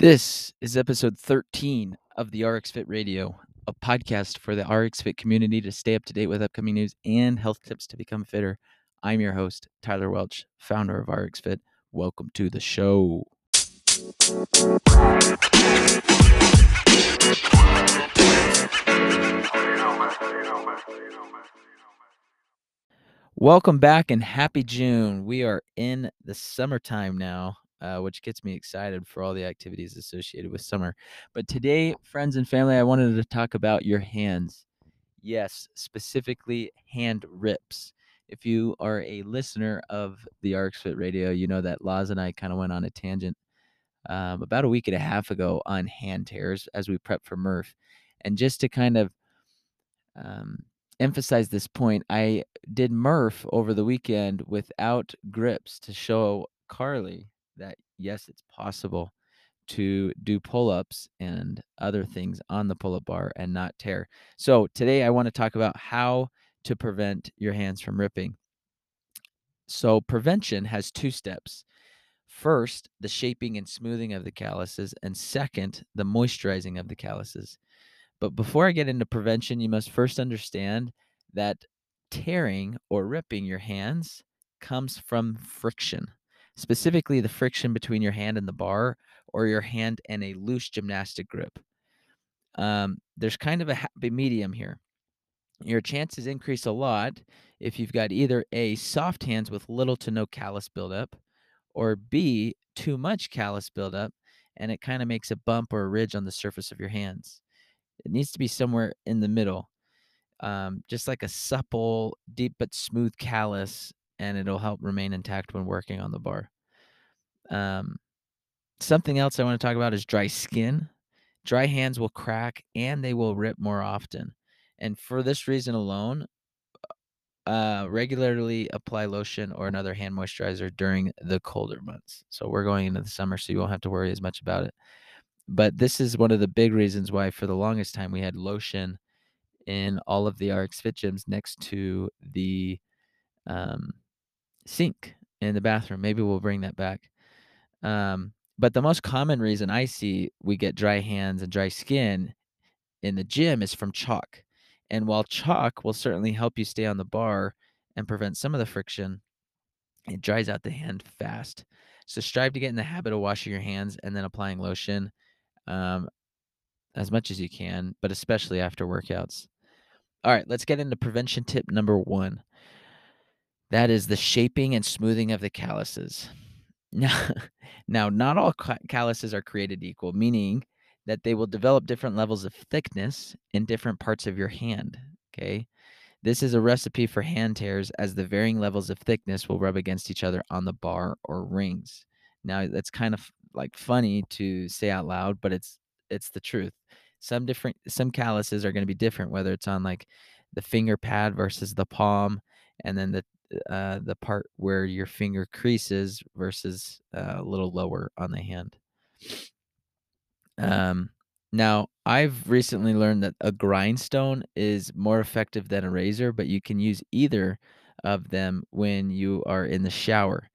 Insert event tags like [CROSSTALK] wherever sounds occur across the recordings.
This is episode 13 of the RX Fit Radio, a podcast for the RX Fit community to stay up to date with upcoming news and health tips to become fitter. I'm your host, Tyler Welch, founder of RX Fit. Welcome to the show. Welcome back and happy June. We are in the summertime now, uh, which gets me excited for all the activities associated with summer. But today, friends and family, I wanted to talk about your hands. Yes, specifically hand rips. If you are a listener of the RX Fit Radio, you know that Laws and I kind of went on a tangent um, about a week and a half ago on hand tears as we prep for Murph. And just to kind of um, emphasize this point, I did Murph over the weekend without grips to show Carly that yes, it's possible to do pull ups and other things on the pull up bar and not tear. So, today I want to talk about how to prevent your hands from ripping. So, prevention has two steps. First, the shaping and smoothing of the calluses, and second, the moisturizing of the calluses. But before I get into prevention, you must first understand that tearing or ripping your hands comes from friction, specifically the friction between your hand and the bar or your hand and a loose gymnastic grip. Um, there's kind of a happy medium here. Your chances increase a lot if you've got either A, soft hands with little to no callus buildup, or B, too much callus buildup, and it kind of makes a bump or a ridge on the surface of your hands. It needs to be somewhere in the middle, um, just like a supple, deep but smooth callus, and it'll help remain intact when working on the bar. Um, something else I want to talk about is dry skin. Dry hands will crack and they will rip more often. And for this reason alone, uh, regularly apply lotion or another hand moisturizer during the colder months. So we're going into the summer, so you won't have to worry as much about it. But this is one of the big reasons why, for the longest time, we had lotion in all of the RX Fit gyms next to the um, sink in the bathroom. Maybe we'll bring that back. Um, but the most common reason I see we get dry hands and dry skin in the gym is from chalk. And while chalk will certainly help you stay on the bar and prevent some of the friction, it dries out the hand fast. So strive to get in the habit of washing your hands and then applying lotion um, as much as you can, but especially after workouts. All right, let's get into prevention tip number one. That is the shaping and smoothing of the calluses. Now, [LAUGHS] now not all calluses are created equal, meaning that they will develop different levels of thickness in different parts of your hand. Okay. This is a recipe for hand tears as the varying levels of thickness will rub against each other on the bar or rings. Now, that's kind of like funny to say out loud, but it's it's the truth. Some different some calluses are going to be different whether it's on like the finger pad versus the palm and then the uh, the part where your finger creases versus uh, a little lower on the hand. Um, now, I've recently learned that a grindstone is more effective than a razor, but you can use either of them when you are in the shower.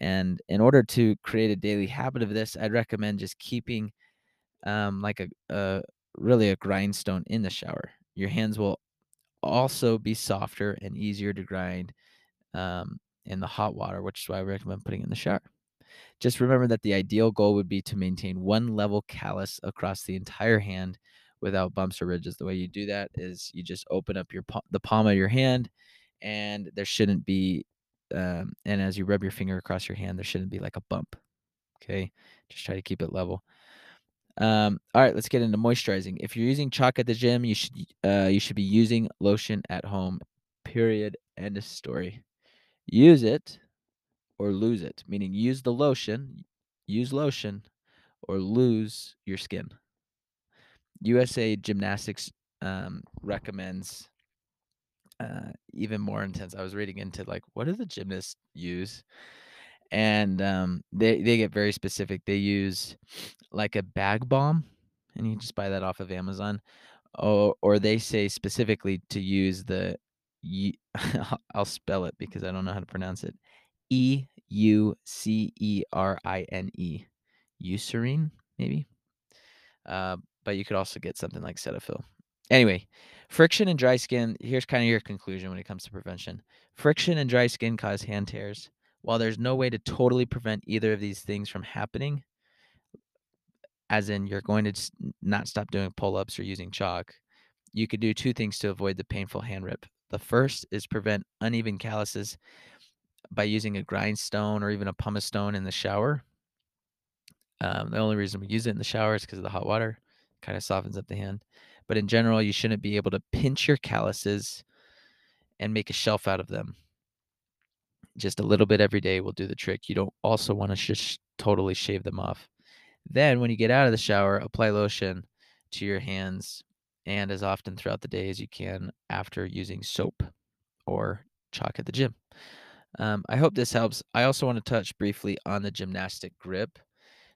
And in order to create a daily habit of this, I'd recommend just keeping um, like a, a really a grindstone in the shower. Your hands will also be softer and easier to grind um, in the hot water, which is why I recommend putting in the shower. Just remember that the ideal goal would be to maintain one level callus across the entire hand without bumps or ridges. The way you do that is you just open up your the palm of your hand, and there shouldn't be. Um, and as you rub your finger across your hand, there shouldn't be like a bump. Okay, just try to keep it level. Um, all right, let's get into moisturizing. If you're using chalk at the gym, you should uh, you should be using lotion at home. Period. End of story. Use it or lose it, meaning use the lotion, use lotion, or lose your skin. USA Gymnastics um, recommends uh, even more intense. I was reading into like what do the gymnasts use, and um, they they get very specific. They use like a Bag Balm, and you just buy that off of Amazon, or or they say specifically to use the. [LAUGHS] I'll spell it because I don't know how to pronounce it. E U C E R I N E. Eucerin, maybe. Uh, but you could also get something like Cetaphil. Anyway, friction and dry skin. Here's kind of your conclusion when it comes to prevention. Friction and dry skin cause hand tears. While there's no way to totally prevent either of these things from happening, as in you're going to not stop doing pull ups or using chalk, you could do two things to avoid the painful hand rip. The first is prevent uneven calluses by using a grindstone or even a pumice stone in the shower. Um, the only reason we use it in the shower is because of the hot water, kind of softens up the hand. But in general, you shouldn't be able to pinch your calluses and make a shelf out of them. Just a little bit every day will do the trick. You don't also want to just totally shave them off. Then, when you get out of the shower, apply lotion to your hands and as often throughout the day as you can after using soap or chalk at the gym. Um, I hope this helps. I also want to touch briefly on the gymnastic grip.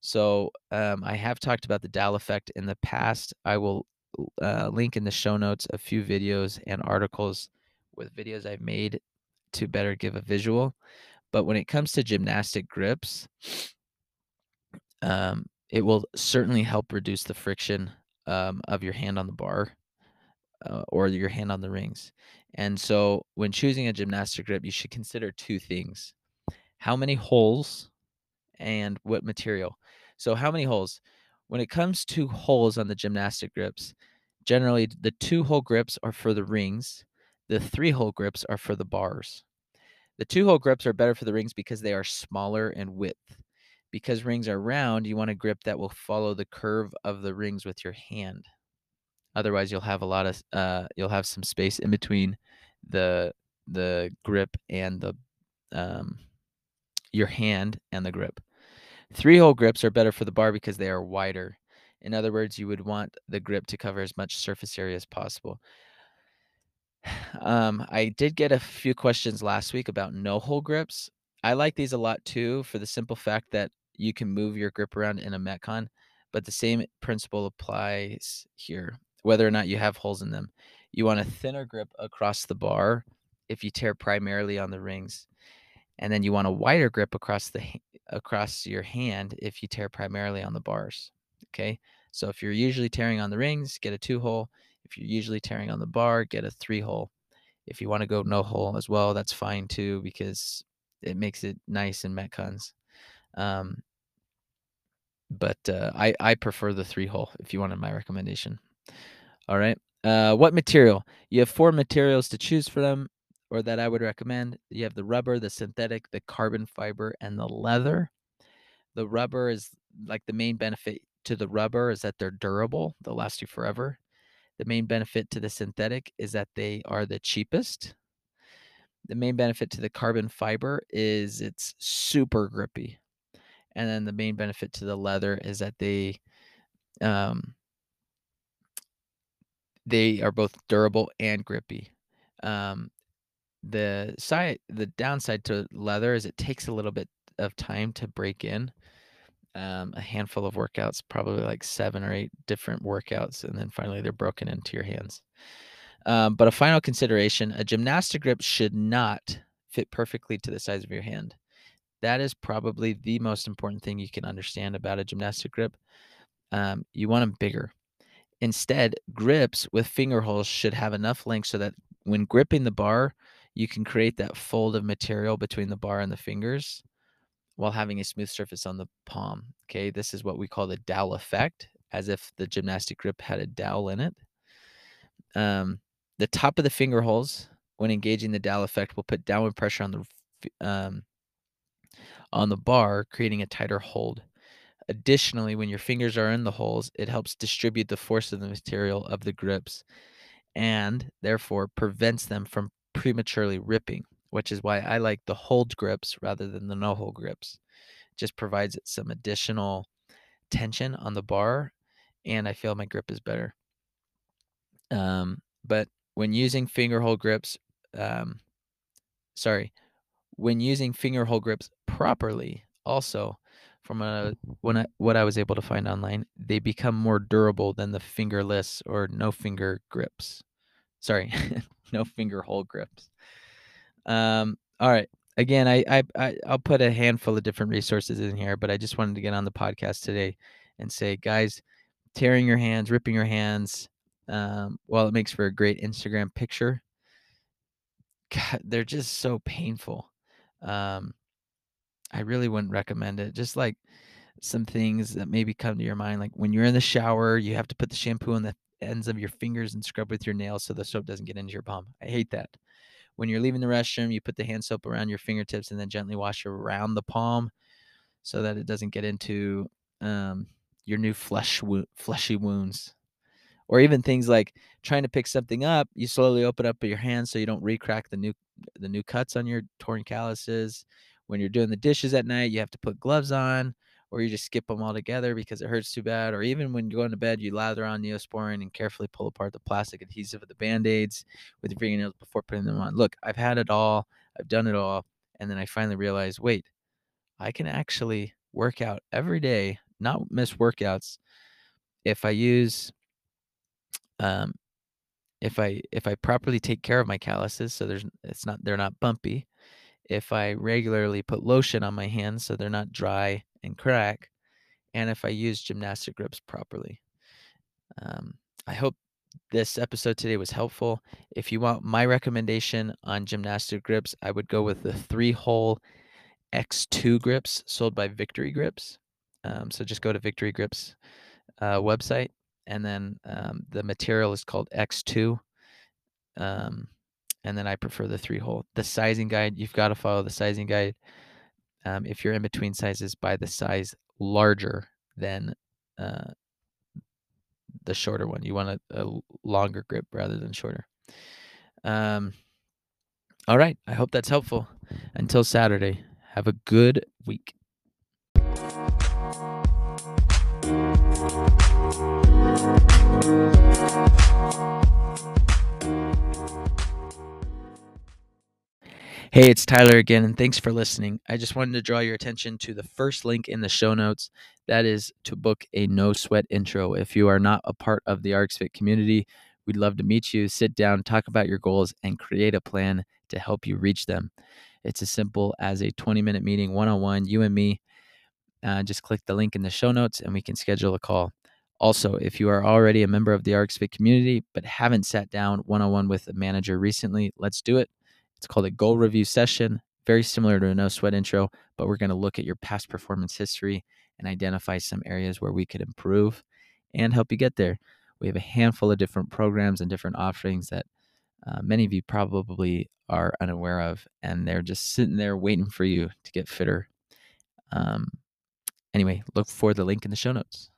So, um, I have talked about the Dowel effect in the past. I will uh, link in the show notes a few videos and articles with videos I've made to better give a visual. But when it comes to gymnastic grips, um, it will certainly help reduce the friction um, of your hand on the bar uh, or your hand on the rings. And so, when choosing a gymnastic grip, you should consider two things how many holes and what material. So, how many holes? When it comes to holes on the gymnastic grips, generally the two hole grips are for the rings, the three hole grips are for the bars. The two hole grips are better for the rings because they are smaller in width. Because rings are round, you want a grip that will follow the curve of the rings with your hand. Otherwise, you'll have a lot of uh, you'll have some space in between the the grip and the um, your hand and the grip. Three hole grips are better for the bar because they are wider. In other words, you would want the grip to cover as much surface area as possible. [SIGHS] Um, I did get a few questions last week about no hole grips. I like these a lot too for the simple fact that you can move your grip around in a Metcon, but the same principle applies here, whether or not you have holes in them. You want a thinner grip across the bar if you tear primarily on the rings, and then you want a wider grip across the across your hand if you tear primarily on the bars. Okay, so if you're usually tearing on the rings, get a two hole. If you're usually tearing on the bar, get a three hole. If you want to go no hole as well, that's fine too because it makes it nice in Metcons. Um, but uh, I I prefer the three hole if you wanted my recommendation. All right. Uh, what material? You have four materials to choose from, or that I would recommend. You have the rubber, the synthetic, the carbon fiber, and the leather. The rubber is like the main benefit to the rubber is that they're durable; they'll last you forever. The main benefit to the synthetic is that they are the cheapest. The main benefit to the carbon fiber is it's super grippy and then the main benefit to the leather is that they um, they are both durable and grippy. Um, the side the downside to leather is it takes a little bit of time to break in. Um, a handful of workouts, probably like seven or eight different workouts, and then finally they're broken into your hands. Um, but a final consideration a gymnastic grip should not fit perfectly to the size of your hand. That is probably the most important thing you can understand about a gymnastic grip. Um, you want them bigger. Instead, grips with finger holes should have enough length so that when gripping the bar, you can create that fold of material between the bar and the fingers while having a smooth surface on the palm. Okay, this is what we call the dowel effect, as if the gymnastic grip had a dowel in it. Um, the top of the finger holes, when engaging the dowel effect, will put downward pressure on the um, on the bar, creating a tighter hold. Additionally, when your fingers are in the holes, it helps distribute the force of the material of the grips and therefore prevents them from prematurely ripping, which is why I like the hold grips rather than the no hole grips. It just provides it some additional tension on the bar, and I feel my grip is better. Um, but when using finger hold grips, um, sorry, when using finger hold grips properly, also from a, when I, what I was able to find online, they become more durable than the fingerless or no finger grips. Sorry, [LAUGHS] no finger hole grips. Um, all right. Again, I, I I I'll put a handful of different resources in here, but I just wanted to get on the podcast today and say, guys, tearing your hands, ripping your hands, um, while it makes for a great Instagram picture, [LAUGHS] God, they're just so painful. Um, I really wouldn't recommend it. Just like some things that maybe come to your mind, like when you're in the shower, you have to put the shampoo on the ends of your fingers and scrub with your nails so the soap doesn't get into your palm. I hate that. When you're leaving the restroom, you put the hand soap around your fingertips and then gently wash around the palm so that it doesn't get into um, your new flesh wo- fleshy wounds or even things like trying to pick something up you slowly open up your hand so you don't recrack the new the new cuts on your torn calluses. When you're doing the dishes at night you have to put gloves on or you just skip them all together because it hurts too bad or even when you go into bed you lather on neosporin and carefully pull apart the plastic adhesive of the band-aids with your fingernails before putting them on. Look i've had it all i've done it all and then i finally realized wait i can actually work out every day not miss workouts if i use um, if I if I properly take care of my calluses, so there's it's not they're not bumpy. If I regularly put lotion on my hands so they're not dry and crack, and if I use gymnastic grips properly. Um, I hope this episode today was helpful. If you want my recommendation on gymnastic grips, I would go with the three hole X2 grips sold by Victory Grips. Um, so just go to Victory Grips uh, website and then um, the material is called X2. Um, and then I prefer the three hole. The sizing guide, you've got to follow the sizing guide. Um, if you're in between sizes, buy the size larger than uh, the shorter one. You want a, a, longer grip rather than shorter. Um, all right. I hope that's helpful. Until Saturday, have a good week. Hey, it's Tyler again, and thanks for listening. I just wanted to draw your attention to the first link in the show notes. That is to book a no sweat intro. If you are not a part of the RX Fit community, we'd love to meet you, sit down, talk about your goals, and create a plan to help you reach them. It's as simple as a 20 minute meeting, one on one, you and me. Uh, just click the link in the show notes and we can schedule a call. Also, if you are already a member of the RX Fit community but haven't sat down one on one with a manager recently, let's do it. It's called a goal review session, very similar to a no sweat intro, but we're going to look at your past performance history and identify some areas where we could improve and help you get there. We have a handful of different programs and different offerings that uh, many of you probably are unaware of, and they're just sitting there waiting for you to get fitter. Um, anyway, look for the link in the show notes.